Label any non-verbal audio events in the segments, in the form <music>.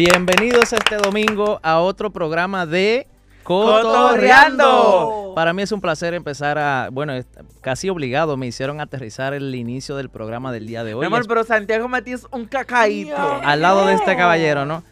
Bienvenidos este domingo a otro programa de Cotorreando. Para mí es un placer empezar a, bueno, casi obligado, me hicieron aterrizar el inicio del programa del día de hoy. Mi amor, pero Santiago Matías un cacaíto. al lado de este caballero, ¿no?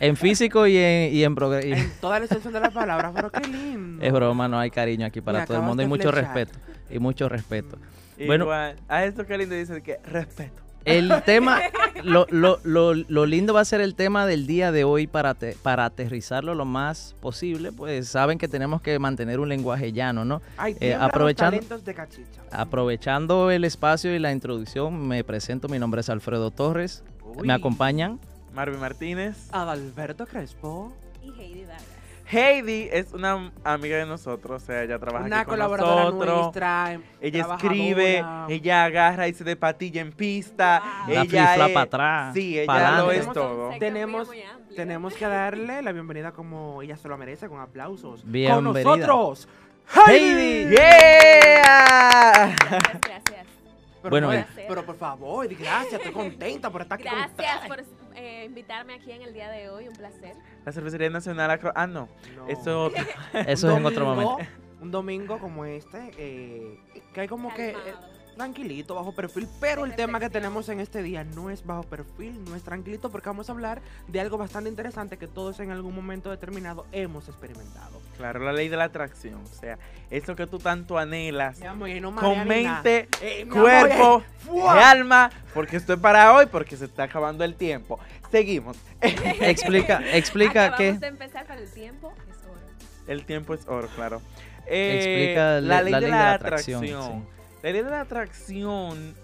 En físico y en, y en progre- y- En toda la extensión de la palabra, pero qué lindo. Es broma, no hay cariño aquí para Me todo el mundo y mucho flechar. respeto. Y mucho respeto. Bueno. Igual. A esto qué lindo dice que respeto. El <laughs> tema, lo, lo, lo, lo lindo va a ser el tema del día de hoy para, te- para aterrizarlo lo más posible. Pues saben que tenemos que mantener un lenguaje llano, ¿no? Ay, Eh, los aprovechando- talentos de cachicha. Aprovechando el espacio y la introducción, me presento. Mi nombre es Alfredo Torres. Uy. Me acompañan. Marvin Martínez. Adalberto Crespo. y Heidi Vargas. Heidi es una amiga de nosotros, o sea, ella trabaja Una aquí con colaboradora nosotros. nuestra. Ella escribe, ella agarra y se de patilla en pista. Wow. Ella flip-flap es, para atrás. Sí, ella lo es Tenemos- todo. Tenemos-. Tenemos que darle la bienvenida como ella se lo merece, con aplausos. Bienvenida. Con nosotros, Heidi. ¡Yeah! Gracias, gracias. Pero, Bueno, no, eh. pero por favor, gracias, estoy contenta por estar aquí con Gracias ustedes. por eh, invitarme aquí en el día de hoy, un placer. La cervecería nacional. Acro- Ah, no. No. Eso. <laughs> Eso es en otro momento. Un domingo como este, eh, que hay como que eh. Tranquilito, bajo perfil, pero el tema que tenemos en este día no es bajo perfil, no es tranquilito, porque vamos a hablar de algo bastante interesante que todos en algún momento determinado hemos experimentado. Claro, la ley de la atracción. O sea, eso que tú tanto anhelas. Mi amor, no Con mente, Eh, mi cuerpo amor, eh, alma, porque estoy para hoy, porque se está acabando el tiempo. Seguimos. <laughs> Explica, <laughs> explica Acabamos qué. de empezar con el tiempo, es oro. El tiempo es oro, claro. Eh, Explica la ley, de, la atracción, atracción. sí. La ley de la atracción.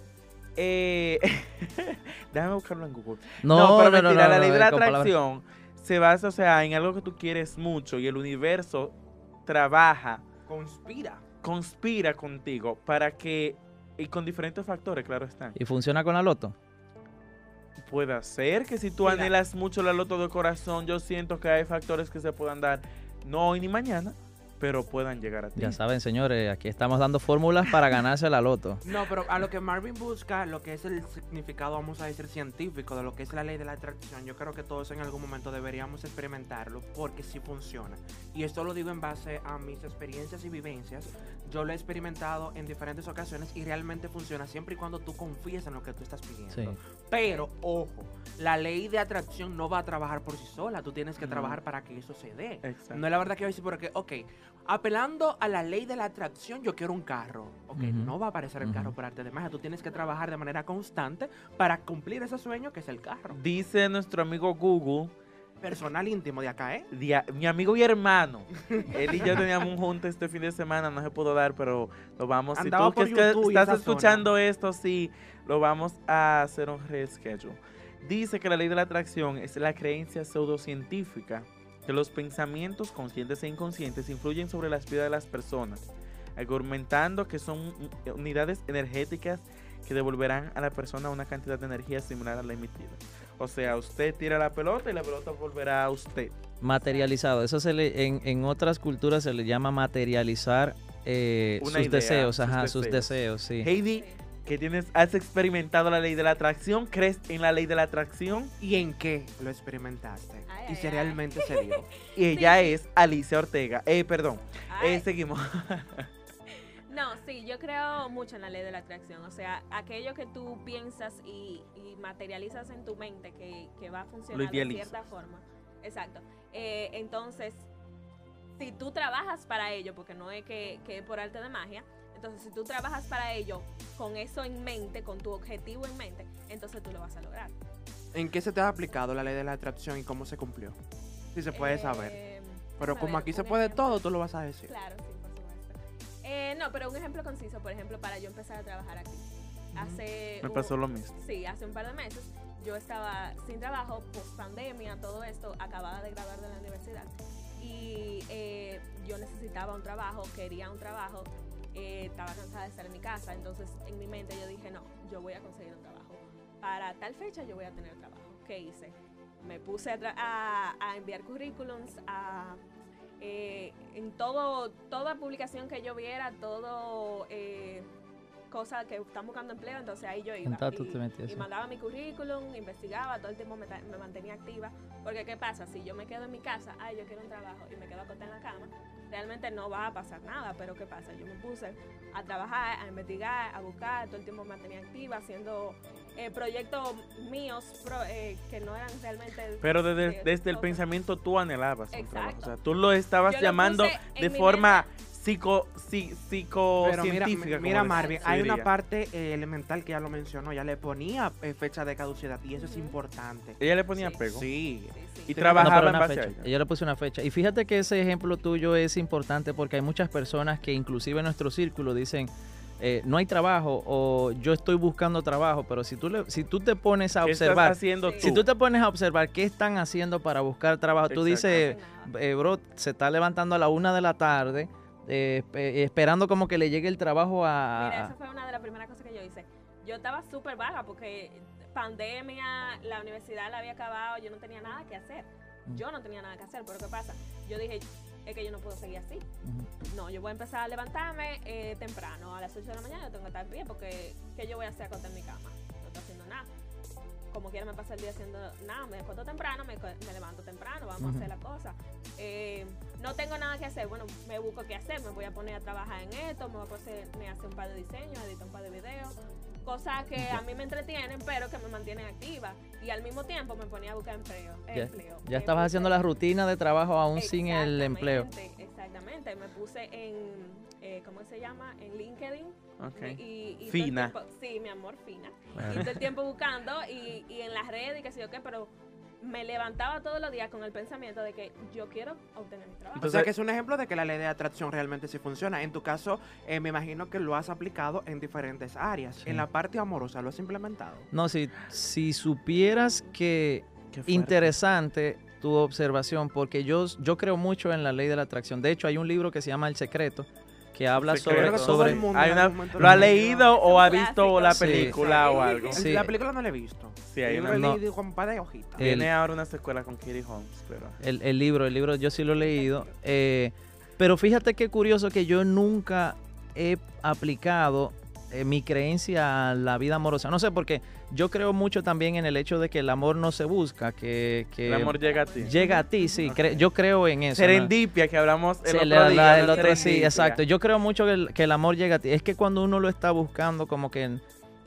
Eh, <laughs> déjame buscarlo en Google. No, pero no, no, mentira, no, la no, ley de no, la atracción se basa, o sea, en algo que tú quieres mucho y el universo trabaja, Conspira. conspira contigo para que, y con diferentes factores, claro están. ¿Y funciona con la loto? Puede ser que si tú Mira. anhelas mucho la loto de corazón, yo siento que hay factores que se puedan dar, no hoy ni mañana, pero puedan llegar a ti. Ya saben, señores, aquí estamos dando fórmulas para ganarse la loto. <laughs> No, pero a lo que Marvin busca, lo que es el significado, vamos a decir, científico de lo que es la ley de la atracción, yo creo que todos en algún momento deberíamos experimentarlo porque sí funciona. Y esto lo digo en base a mis experiencias y vivencias. Yo lo he experimentado en diferentes ocasiones y realmente funciona siempre y cuando tú confíes en lo que tú estás pidiendo. Sí. Pero, ojo, la ley de atracción no va a trabajar por sí sola, tú tienes que trabajar para que eso se dé. Exacto. No es la verdad que voy a decir porque, ok, apelando a la ley de la atracción, yo quiero un carro. Ok, no va a aparecer el carro por arte de magia. Tú tienes que trabajar de manera constante para cumplir ese sueño que es el carro. Dice nuestro amigo Google, Personal íntimo de acá, ¿eh? dia- mi amigo y hermano, él y yo teníamos un junte este fin de semana, no se pudo dar, pero lo vamos, si Andaba tú por que YouTube estás escuchando esto, sí, lo vamos a hacer un reschedule. Dice que la ley de la atracción es la creencia pseudocientífica que los pensamientos conscientes e inconscientes influyen sobre las vidas de las personas, argumentando que son unidades energéticas que devolverán a la persona una cantidad de energía similar a la emitida. O sea, usted tira la pelota y la pelota volverá a usted. Materializado. Eso se le, en, en otras culturas se le llama materializar eh, sus idea, deseos, sus ajá, sus deseos. deseos, sí. Heidi, que tienes, has experimentado la ley de la atracción, ¿crees en la ley de la atracción? ¿Y en qué lo experimentaste? Ay, y si ay. realmente se dio. <laughs> Y ella es Alicia Ortega. Eh, perdón. Eh, seguimos. <laughs> No, sí, yo creo mucho en la ley de la atracción. O sea, aquello que tú piensas y, y materializas en tu mente que, que va a funcionar de cierta forma. Exacto. Eh, entonces, si tú trabajas para ello, porque no es que, que es por arte de magia, entonces si tú trabajas para ello con eso en mente, con tu objetivo en mente, entonces tú lo vas a lograr. ¿En qué se te ha aplicado la ley de la atracción y cómo se cumplió? Si se puede saber. Eh, Pero déjame como ver, aquí se un puede ejemplo. todo, tú lo vas a decir. Claro, sí, por supuesto. Eh, no, pero un ejemplo conciso, por ejemplo, para yo empezar a trabajar aquí. Hace Me un- pasó lo mismo. Sí, hace un par de meses yo estaba sin trabajo, post pandemia, todo esto, acababa de graduar de la universidad. Y eh, yo necesitaba un trabajo, quería un trabajo, eh, estaba cansada de estar en mi casa. Entonces en mi mente yo dije, no, yo voy a conseguir un trabajo. Para tal fecha yo voy a tener trabajo. ¿Qué hice? Me puse a, tra- a- a enviar currículums, a eh, en todo, toda publicación que yo viera, todo eh, cosas que están buscando empleo, entonces ahí yo iba. Y, mandaba mi currículum, investigaba, todo el tiempo me, me mantenía activa. Porque, ¿qué pasa? Si yo me quedo en mi casa, ay, yo quiero un trabajo y me quedo acostada en la cama, realmente no va a pasar nada. Pero, ¿qué pasa? Yo me puse a trabajar, a investigar, a buscar, todo el tiempo me mantenía activa, haciendo eh, proyectos míos pro- eh, que no eran realmente. Pero desde, de desde el pensamiento tú anhelabas un trabajo. O sea, tú lo estabas Yo llamando de forma psico, psi- Pero mira, psicocientífica. mira Marvin, hay una parte eh, elemental que ya lo mencionó, ya le ponía eh, fecha de caducidad y eso es importante. Ella le ponía Sí. pego. Sí. Sí, sí. Y Sí, trabajaba No, en una base a fecha. ella. Le puse una fecha. Y fíjate que ese ejemplo tuyo es importante porque hay muchas personas que inclusive en nuestro círculo dicen, eh, no hay trabajo o yo estoy buscando trabajo, pero si tú, le, si tú te pones a ¿Qué estás observar, haciendo Sí. tú? si tú te pones a observar qué están haciendo para buscar trabajo, tú dices, eh, bro, se está levantando a la una de la tarde, eh, espe- esperando como que le llegue el trabajo a... Mira, esa fue una de las primeras cosas que yo hice. Yo estaba súper vaga porque pandemia, la universidad la había acabado, yo no tenía nada que hacer. Yo no tenía nada que hacer, pero ¿qué pasa? Yo dije, es que yo no puedo seguir así. No, yo voy a empezar a levantarme eh, temprano, a las 8 de la mañana yo tengo que estar bien porque ¿qué yo voy a hacer acostada en mi cama? No estoy haciendo nada. Como quiera me pasa el día haciendo nada, me acuesto temprano, me, me levanto temprano, vamos a hacer la cosa. Eh, no tengo nada que hacer, bueno, me busco qué hacer, me voy a poner a trabajar en esto, me voy a poner a hacer un par de diseños, editar un par de videos, cosas que a mí me entretienen, pero que me mantienen activa. Y al mismo tiempo me ponía a buscar empleo. Ya, empleo. ya Me estabas haciendo la rutina de trabajo aún sin el empleo. Exactamente, Exactamente, me puse en, eh, ¿cómo se llama? En LinkedIn. Ok. Y, y Fina. tiempo- sí, mi amor, fina. Y todo el tiempo buscando y, y en las redes y qué sé yo qué, pero me levantaba todos los días con el pensamiento de que yo quiero obtener mi trabajo. o sea que es un ejemplo de que la ley de atracción realmente sí funciona. En tu caso, eh, me imagino que lo has aplicado en diferentes áreas. Sí. En la parte amorosa, ¿lo has implementado? No, si, si supieras que interesante tu observación, porque yo, yo creo mucho en la ley de la atracción. De hecho, hay un libro que se llama El Secreto, que habla sobre... Sobre el mundo Hay una- ¿Lo ha leído o ha visto la película Sí. o algo? Sí. La película no la he visto. Sí, hay Yo una. lo he No. leído con un par de hojitas. Eh, Viene ahora una secuela con Kitty Holmes, pero... el, el libro, el libro yo sí lo he leído. eh, pero fíjate qué curioso que yo nunca he aplicado eh, mi creencia a la vida amorosa. No sé, porque yo creo mucho también en el hecho de que el amor no se busca, que, que El amor llega a ti. llega a ti, sí. Cre- yo creo en eso. ¿no? Serendipia, que hablamos el Sí, otro la- día. la- el otro- sí, exacto. Yo creo mucho que el, que el amor llega a ti. Es que cuando uno lo está buscando, como que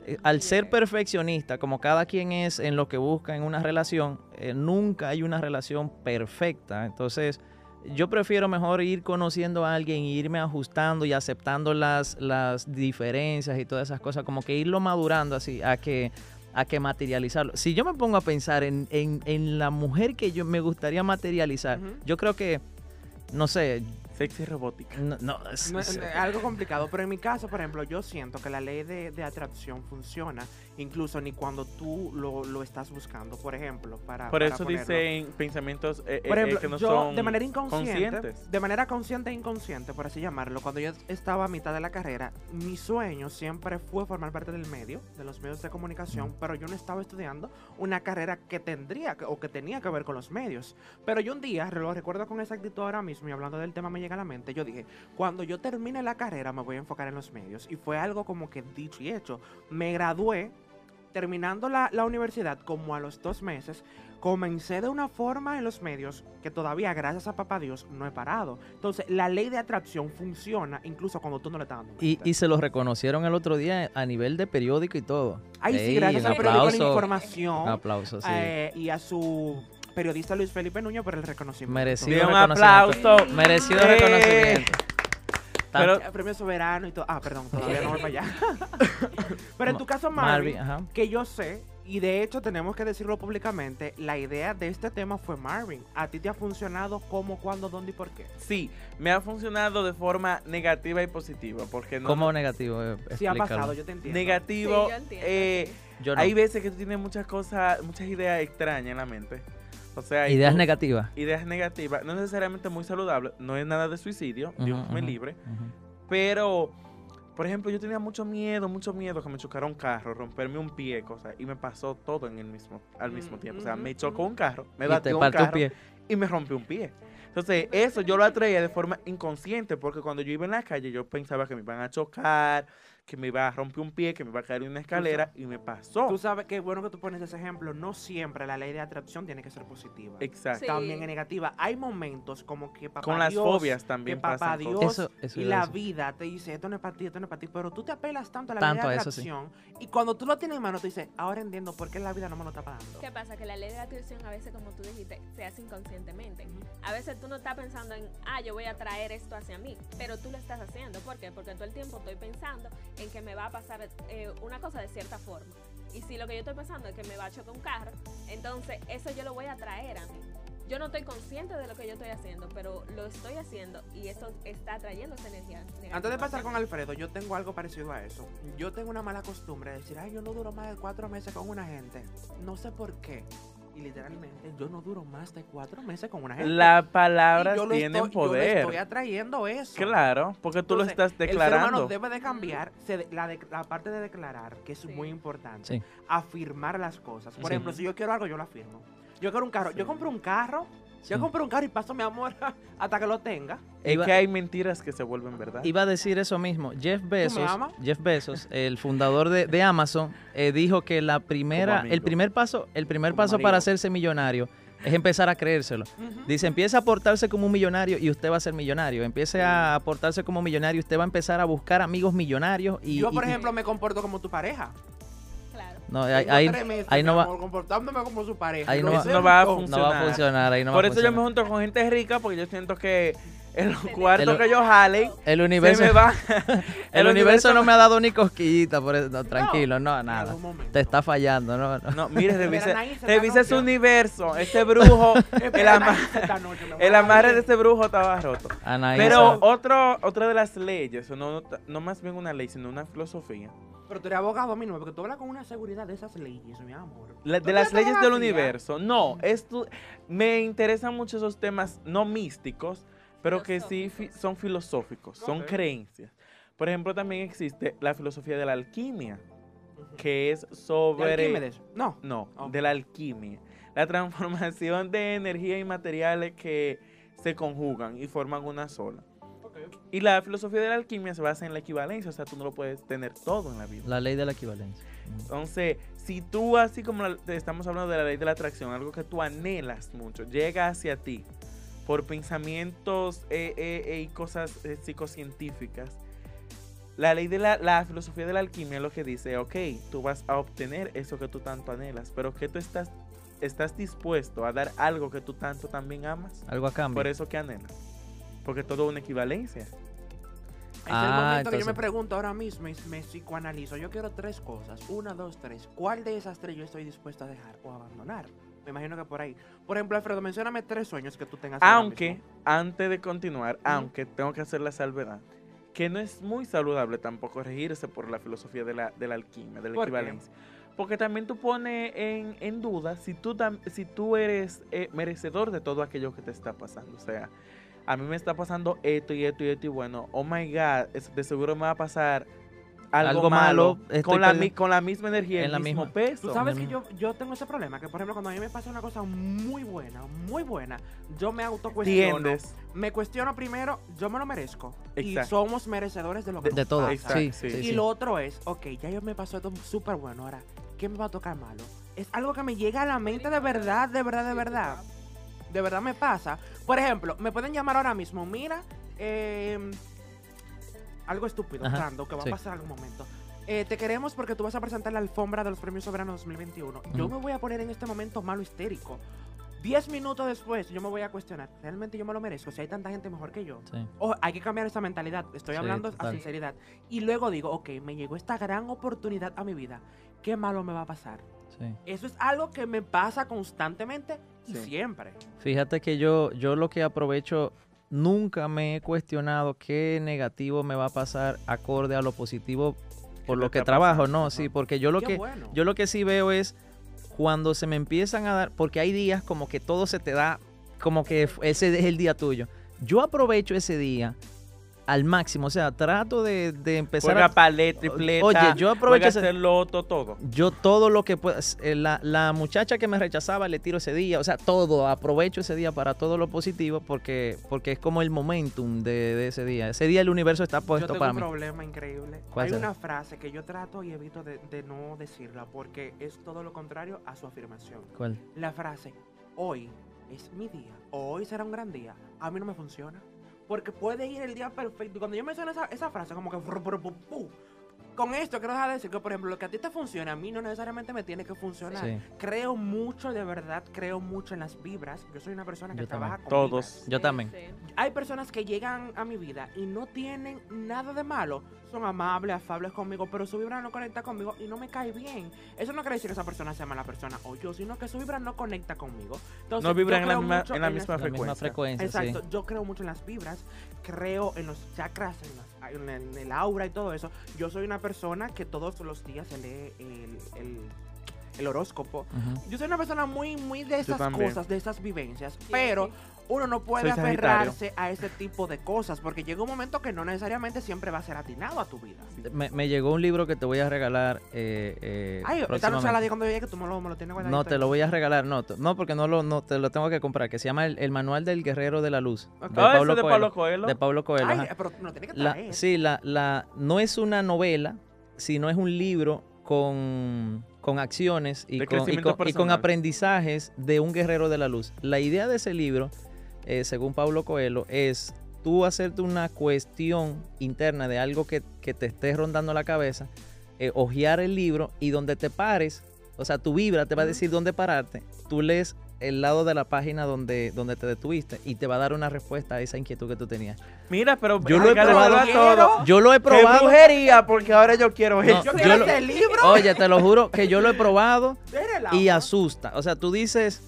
eh, al ser perfeccionista, como cada quien es en lo que busca en una relación, eh, nunca hay una relación perfecta. Entonces, yo prefiero mejor ir conociendo a alguien irme ajustando y aceptando las, las diferencias y todas esas cosas, como que irlo madurando así, a que a que materializarlo. Si yo me pongo a pensar en, en- en la mujer que yo me gustaría materializar, yo creo que, no sé, Sexy robótica. no, no, es- No, es- es algo complicado, pero en mi caso, por ejemplo, yo siento que la ley de, de atracción funciona incluso ni cuando tú lo, lo estás buscando, por ejemplo, para Por para eso ponerlo. dicen pensamientos eh, Por eh, ejemplo, que no yo son de manera inconsciente, conscientes. de manera consciente e inconsciente, por así llamarlo, cuando yo estaba a mitad de la carrera, mi sueño siempre fue formar parte del medio, de los medios de comunicación, pero yo no estaba estudiando una carrera que tendría que- o que tenía que ver con los medios. Pero yo un día, lo recuerdo con exactitud ahora mismo y hablando del tema me llega a la mente, yo dije, cuando yo termine la carrera me voy a enfocar en los medios. Y fue algo como que dicho y hecho. Me gradué terminando la, la universidad como a los dos meses, comencé de una forma en los medios que todavía, gracias a papá Dios, no he parado. Entonces, la ley de atracción funciona incluso cuando tú no le estás dando. y, se lo reconocieron el otro día a nivel de periódico y todo. Ay, sí, gracias al periódico de información Un aplauso, sí. eh, y a su periodista Luis Felipe Nuño por el reconocimiento. Merecido un reconocimiento. aplauso. Merecido Eh. reconocimiento. Pero- Eh, Premio soberano y todo. Ah, perdón, todavía no voy para allá. <laughs> Pero en tu caso, Marvin, que yo sé, y de hecho tenemos que decirlo públicamente, la idea de este tema fue Marvin. ¿A ti te ha funcionado cómo, cuándo, dónde y por qué? Sí, me ha funcionado de forma negativa y positiva, porque no... ¿Cómo negativo? Eh, Sí ha explícalo. pasado, yo te entiendo. negativo, Sí, yo entiendo, eh. Yo no. hay veces que tú tienes muchas cosas, muchas ideas extrañas en la mente. O sea, y Ideas tú- negativas. Ideas negativas, no necesariamente muy saludables, no es nada de suicidio, Dios Ujú, me ujú, libre, pero, por ejemplo, yo tenía mucho miedo, mucho miedo que me chocara un carro, romperme un pie, cosas, y me pasó todo en el mismo, al mismo Mm, tiempo. O sea, ujú, me chocó ujú. un carro, me batió un carro pie. y me rompió un pie. Entonces, eso yo lo atraía de forma inconsciente, porque cuando yo iba en la calle, yo pensaba que me iban a chocar, que me iba a romper un pie, que me iba a caer en una escalera y me pasó. Tú sabes que bueno que tú pones ese ejemplo, no siempre la ley de atracción tiene que ser positiva. Exacto. Sí. También es negativa. Hay momentos como que papá Con las Dios, fobias que también papá pasan Dios cosas. Eso- eso y la vida te dice esto no es para ti, esto no es para ti, pero tú te apelas tanto a la Tanto ley de a eso, sí. atracción y cuando tú lo tienes en mano tú dices, ahora entiendo por qué la vida no me lo está pagando. ¿Qué pasa? Que la ley de atracción a veces, como tú dijiste, se hace inconscientemente. A veces tú no estás pensando en, ah, yo voy a traer esto hacia mí, pero tú lo estás haciendo. ¿Por qué? Porque todo el tiempo estoy pensando en que me va a pasar eh, una cosa de cierta forma. Y si lo que yo estoy pensando es que me va a chocar un carro, entonces eso yo lo voy a traer a mí. Yo no estoy consciente de lo que yo estoy haciendo, pero lo estoy haciendo y eso está trayendo esa energía. Antes de pasar con. Alfredo, yo tengo algo parecido a eso. Yo tengo una mala costumbre de decir, ay, yo no duro más de cuatro meses con una gente. No sé por qué. Y literalmente, yo no duro más de cuatro meses con una gente. Las palabras lo tienen estoy- Yo le poder. estoy atrayendo eso. Claro, porque tú lo Entonces, estás El ser humano declarando. debe de cambiar se de- la, de- la parte de declarar, que es Sí. muy importante. Sí. Afirmar las cosas. Por Sí. ejemplo, si yo quiero algo, yo lo afirmo. Yo quiero un carro. Yo compro un carro. Yo Sí. compro un carro y paso mi amor <laughs> hasta que lo tenga. Es Iba- que hay mentiras que se vuelven verdad. Iba a decir eso mismo. Jeff Bezos? Jeff Bezos, el fundador de, de Amazon, eh, dijo que la primera, el primer paso, el primer Como paso marido. para hacerse millonario es empezar a creérselo. Dice, empiece a portarse como un millonario y usted va a ser millonario. Empiece a portarse como millonario y usted va a empezar a buscar amigos millonarios y yo, por y- ejemplo, me comporto como tu pareja. No, ahí, ahí- tres meses, ahí no va, amor, comportándome como su pareja. ahí no lo va- no va a con- no va a funcionar. funcionar, ahí no Por va a eso yo me funcionar. junto con gente rica, porque yo siento que en los cuartos El- que yo jalen, <laughs> El se universo, me va. <laughs> el universo no me ha dado ni cosquillita, por eso, no, tranquilo, no, nada. Te está fallando, no, no. No, mire, revise, revise su universo. Ese brujo, <laughs> el, ama- el a amarre de ese brujo estaba roto. Anaísa, Pero otro, otra de las leyes, no, no más bien una ley, sino una filosofía, Pero tú eres abogado mismo, porque tú hablas con una seguridad de esas leyes, mi amor. la- ¿Tú de las leyes del universo. No, esto, me interesan mucho esos temas no místicos, pero que sí fi- son filosóficos, son creencias. Por ejemplo, también existe la filosofía de la alquimia, que es ¿De sobre... Arquímedes? No. No, de la alquimia. La transformación de energía y materiales que se conjugan y forman una sola. Y la filosofía de la alquimia se basa en la equivalencia, o sea, tú no lo puedes tener todo en la vida. la ley de la equivalencia. Entonces, si tú, así como la- estamos hablando de la ley de la atracción, algo que tú anhelas mucho, llega hacia ti por pensamientos eh, eh, eh, y cosas eh, psicocientíficas, la ley de la, la filosofía de la alquimia lo que dice, ok, tú vas a obtener eso que tú tanto anhelas, pero que tú estás, estás dispuesto a dar algo que tú tanto también amas, Algo a cambio. por eso que anhelas. Porque todo es una equivalencia. Es el Ah, momento que yo me pregunto ahora mismo y me psicoanalizo. Yo quiero tres cosas. Una, dos, tres. ¿Cuál de esas tres yo estoy dispuesto a dejar o abandonar? Me imagino que por ahí. Por ejemplo, Alfredo, mencióname tres sueños que tú tengas. Aunque, antes de continuar, aunque tengo que hacer la salvedad, que no es muy saludable tampoco regirse por la filosofía de la, de la alquimia, de la ¿Por qué? equivalencia. Porque también tú pones en, en duda si tú, tam- si tú eres eh, merecedor de todo aquello que te está pasando. O sea, a mí me está pasando esto y esto y esto y bueno, oh my God, de seguro me va a pasar algo, Algo malo, con, la, con misma energía, en el la mismo misma- peso. Tú sabes que yo, yo tengo ese problema, que por ejemplo cuando a mí me pasa una cosa muy buena, muy buena, yo me autocuestiono. Tiendes. Me cuestiono primero, yo me lo merezco. Y Exacto. somos merecedores de lo que de, nos de todo. pasa. Exacto, Sí, sí. sí, Y sí. lo otro es, ok, ya yo me pasó esto súper bueno, ahora, ¿qué me va a tocar malo? Es algo que me llega a la mente de verdad, de verdad, de verdad. De verdad me pasa. Por ejemplo, me pueden llamar ahora mismo, mira, eh, algo estúpido, Ajá, random, que va sí. a pasar algún momento. Eh, te queremos porque tú vas a presentar la alfombra de los premios soberanos 2021. Yo me voy a poner en este momento malo histérico. Diez minutos después, yo me voy a cuestionar, ¿realmente yo me lo merezco? Si hay tanta gente mejor que yo. Sí. Ojo, hay que cambiar esa mentalidad. Estoy Sí, hablando a total. sinceridad. Y luego digo, ok, me llegó esta gran oportunidad a mi vida. ¿Qué malo me va a pasar? sí. Eso es algo que me pasa constantemente y Sí. siempre. Fíjate que yo, yo lo que aprovecho, nunca me he cuestionado qué negativo me va a pasar acorde a lo positivo por lo que trabajo, pasando, no, sí, porque yo lo Qué que bueno. yo lo que sí veo es cuando se me empiezan a dar, porque hay días como que todo se te da, como que ese es el día tuyo. Yo aprovecho ese día al máximo. O sea, trato de, de empezar Juega a... paleta, tripleta. Oye, yo aprovecho Juega hacer todo. Yo todo lo que pueda... eh, La, la muchacha que me rechazaba le tiro ese día. O sea, todo. Aprovecho ese día para todo lo positivo porque, porque es como el momentum de, de ese día. Ese día el universo está Yo puesto tengo para un problema increíble. ¿Cuál Hay será? una frase que yo trato y evito de, de no decirla porque es todo lo contrario a su afirmación. ¿Cuál? La frase, hoy es mi día, o hoy será un gran día, a mí no me funciona. Porque puede ir el día perfecto. Y cuando yo menciono esa, esa frase, como que... Con esto quiero dejar de decir que, por ejemplo, lo que a ti te funciona, a mí no necesariamente me tiene que funcionar. Sí. Creo mucho, de verdad, creo mucho en las vibras. Yo soy una persona que Yo también. trabaja con Todos. vibras. Yo también. sí. Hay personas que llegan a mi vida y no tienen nada de malo. Son amables, afables conmigo, pero su vibra no conecta conmigo y no me cae bien. Eso no quiere decir que esa persona sea mala persona o yo, sino que su vibra no conecta conmigo. Entonces, No vibran en la misma, en la misma La misma frecuencia. frecuencia, Exacto, sí. yo creo mucho en las vibras, creo en los chakras, en, las- en el, en el aura y todo eso. Yo soy una persona que todos los días se lee el, el- el horóscopo. Yo soy una persona muy, muy de esas cosas, de esas vivencias, Sí, pero sí. Uno no puede aferrarse a ese tipo de cosas, porque llega un momento que no necesariamente siempre va a ser atinado a tu vida. Me, me llegó un libro que te voy a regalar eh, eh, Ay, esta noche próximamente. la di cuando llegue, tú me lo, me lo tienes guardadito No, te lo voy a regalar, no, no porque no lo, no te lo tengo que comprar, que se llama el, el Manual del Guerrero de la Luz, Ok. de Ah, Pablo de Coelho. Pablo Coelho. De Pablo Coelho. Ay, pero no tiene que La- traer. sí, la, la, no es una novela, sino es un libro con, con acciones y con, y, con, y con aprendizajes de un guerrero de la luz. La idea de ese libro, eh, según Pablo Coelho, es tú hacerte una cuestión interna de algo que, que te esté rondando la cabeza, eh, hojear el libro y donde te pares, o sea, tu vibra te va a decir dónde pararte, tú lees el lado de la página donde, donde te detuviste y te va a dar una respuesta a esa inquietud que tú tenías. Mira, pero Yo lo he probado. a todo. Yo lo he ¡Qué probado. brujería! Porque ahora yo quiero No, eso. Yo yo quiero lo- ese libro. Oye, te lo juro que yo lo he probado <laughs> y asusta. O sea, tú dices,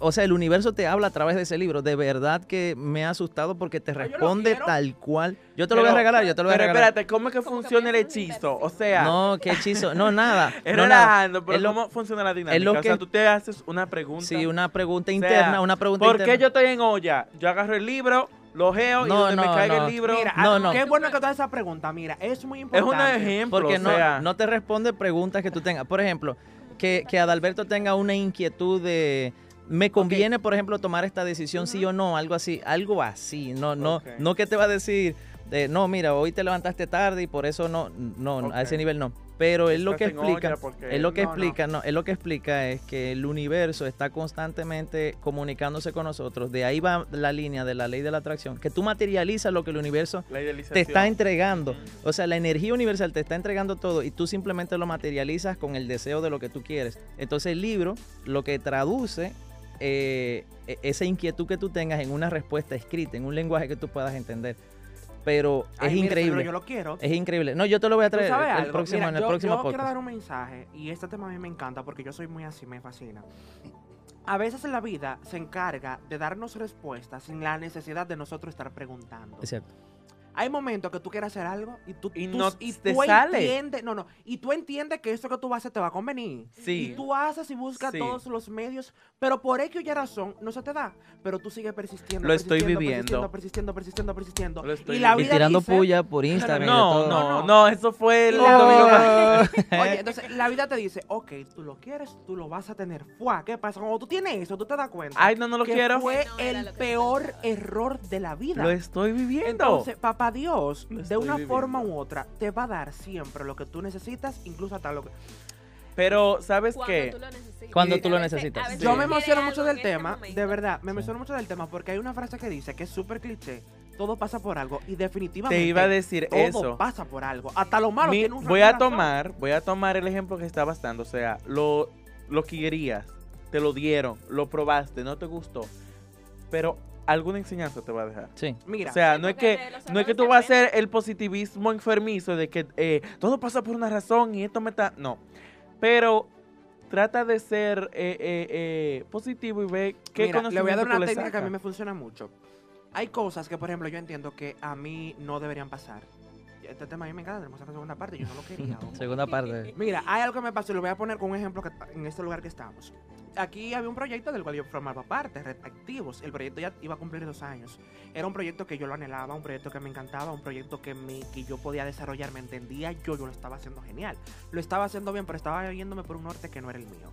o sea, el universo te habla a través de ese libro. De verdad que me ha asustado porque te lo responde quiero. tal cual. Yo te lo voy a Pero- regalar, yo te lo voy a Pero regalar. espérate, ¿cómo es que funciona el hechizo? O sea, No, qué hechizo. No, <laughs> nada. es no, nada. relajando, pero Es lo- ¿cómo funciona la dinámica? lo o sea, que- tú te haces una pregunta. Sí, una pregunta O sea, interna, una pregunta ¿Por interna. qué yo estoy en olla? Yo agarro el libro, lo geo y No, donde me no, caiga no. el libro. Mira, No, ah, no. qué bueno que te hagas esa pregunta. Mira, es muy es importante. un ejemplo. Porque o sea, no te responde preguntas que tú tengas. Por ejemplo, que, que Adalberto tenga una inquietud de. Me conviene, por ejemplo, tomar esta decisión, sí o no, algo así, algo así. No, no, no que te va a decir, de, no, mira, hoy te levantaste tarde y por eso no, no, a ese nivel no. Pero él lo que explica, él lo que No, explica, no, lo que explica es que el universo está constantemente comunicándose con nosotros. De ahí va la línea de la ley de la atracción, que tú materializas lo que el universo te está entregando. O sea, la energía universal te está entregando todo y tú simplemente lo materializas con el deseo de lo que tú quieres. Entonces el libro lo que traduce eh, e- esa inquietud que tú tengas en una respuesta escrita, en un lenguaje que tú puedas entender. Pero Ay, es mira, increíble. Yo lo quiero. Es increíble. No, yo te lo voy a ¿Tú traer el, algo? próximo, Mira, en el yo, próximo yo quiero podcast. dar un mensaje y este tema a mí me encanta porque yo soy muy así, me fascina. A veces la vida se encarga de darnos respuestas sin la necesidad de nosotros estar preguntando. Es cierto. Hay momentos que tú quieres hacer algo y tú, Y tú- no y te tú sale. entiendes, no, no, y tú entiendes que eso que tú vas a hacer te va a convenir. Sí. Y tú haces y buscas Sí. todos los medios, pero por X o Y razón no se te da. Pero tú sigues persistiendo. Lo estoy persistiendo, viviendo. Persistiendo, persistiendo, persistiendo, Lo estoy Y la Y vida tirando dice- puya por Instagram. y No, todo. no, No, no, eso fue el Y domingo. <laughs> Oye, entonces la vida te dice, ok, tú lo quieres, tú lo vas a tener. Fuá, ¿qué pasa? Cuando tú tienes eso, tú te das cuenta. Ay, no, no lo que quiero. fue No el peor error de la vida. Lo estoy viviendo. Entonces, papá Dios, Lo de una viviendo. forma u otra, te va a dar siempre lo que tú necesitas, incluso hasta lo que... Pero, ¿sabes Cuando qué? tú lo necesitas. Cuando tú lo necesitas. Yo me emociono mucho del ese tema, momento. de verdad, me Sí. emociono mucho del tema porque hay una frase que dice que es súper cliché, todo pasa por algo y definitivamente Te iba a decir todo eso. pasa por algo, hasta lo malo Mi- tiene un voy a razón. tomar, voy a tomar el ejemplo que estabas dando. O sea, lo, lo que querías, te lo dieron, lo probaste, no te gustó. Pero alguna enseñanza te va a dejar. Sí. Mira, O sea, no es que, no es que tú vas a hacer el positivismo enfermizo de que eh, todo pasa por una razón y esto me está. No. Pero trata de ser eh, eh, eh, positivo y ve qué Mira, le voy a dar una técnica que a mí me funciona mucho. Hay cosas que, por ejemplo, yo entiendo que a mí no deberían pasar. Este tema a mí me encanta, tenemos que hacer segunda parte, yo no lo quería. <laughs> Segunda parte. Mira, hay algo que me pasó y lo voy a poner con un ejemplo que, en este lugar que estamos. Aquí había un proyecto del cual yo formaba parte, Red Activos. El proyecto ya iba a cumplir dos años. Era un proyecto que yo lo anhelaba, un proyecto que me encantaba, un proyecto que, me, que yo podía desarrollar, me entendía yo, yo lo estaba haciendo genial. Lo estaba haciendo bien, pero estaba yéndome por un norte que no era el mío.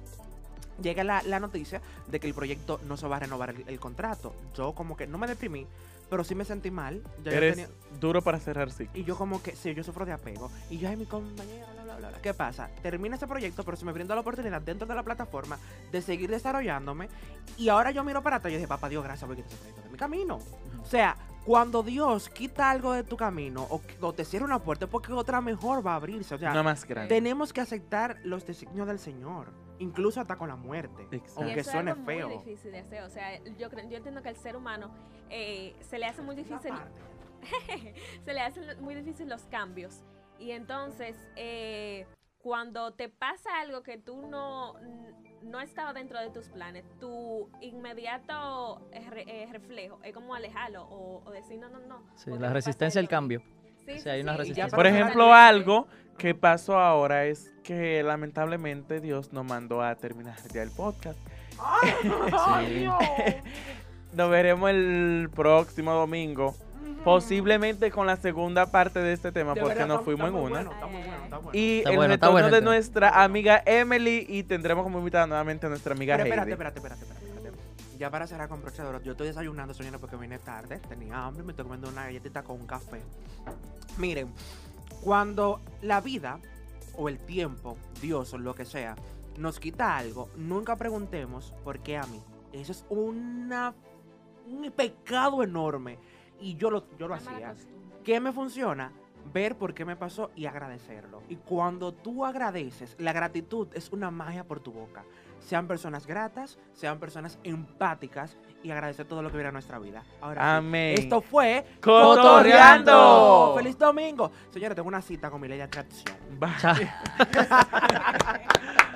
Llega la, la noticia de que el proyecto no se va a renovar el, el contrato. Yo como que no me deprimí, pero sí me sentí mal. Ya yo Eres tenía- duro para cerrar ciclos. y yo como que, sí, yo sufro de apego. Y yo, ay, mi compañera, bla, bla, bla, bla. ¿Qué pasa? Termina ese proyecto, pero se me brinda la oportunidad dentro de la plataforma de seguir desarrollándome. Y ahora yo miro para atrás y dije, papá Dios, gracias por quitar ese proyecto de mi camino. O sea, cuando Dios quita algo de tu camino o, que- o te cierra una puerta es porque otra mejor va a abrirse. O sea, Una más grande. tenemos que aceptar los designios del Señor. Incluso hasta con la muerte. Exacto. Y Aunque eso suene es algo feo. muy difícil de hacer. O sea, yo, creo- yo entiendo que al ser humano eh, se le hace muy difícil <laughs> se le hacen muy difícil los cambios. Y entonces, eh, cuando te pasa algo que tú no, no estaba dentro de tus planes, tu inmediato eh, re- eh, reflejo es como alejarlo o, o decir no, no, no. Sí, la resistencia al esto". cambio. Sí, hay una sí, resistencia. Por ejemplo, algo que pasó ahora es que lamentablemente Dios nos mandó a terminar ya el podcast. <laughs> Sí. <laughs> Nos veremos el próximo domingo. Posiblemente con la segunda parte de este tema, De porque verdad, nos está- fuimos está en una. bueno, está muy bueno, está bueno. Y Está el retorno bueno de nuestra amiga Emily y tendremos como invitada nuevamente a nuestra amiga Pero espérate, Heidi. espérate, espérate, espérate, espérate. Ya para cerrar con broche de oro, yo estoy desayunando, señores, porque vine tarde, tenía hambre, me estoy comiendo una galletita con un café. Miren, cuando la vida o el tiempo, Dios o lo que sea, nos quita algo, nunca preguntemos por qué a mí. Eso es una, un pecado enorme. Y yo lo, yo lo hacía. ¿Qué me funciona? Ver por qué me pasó y agradecerlo. Y cuando tú agradeces, la gratitud es una magia por tu boca. Sean personas gratas, sean personas empáticas y agradecer todo lo que viene a nuestra vida. Ahora sí, Amén. esto fue Cotorreando. ¡Feliz domingo! Señores, tengo una cita con mi ley de atracción. Bye. <laughs>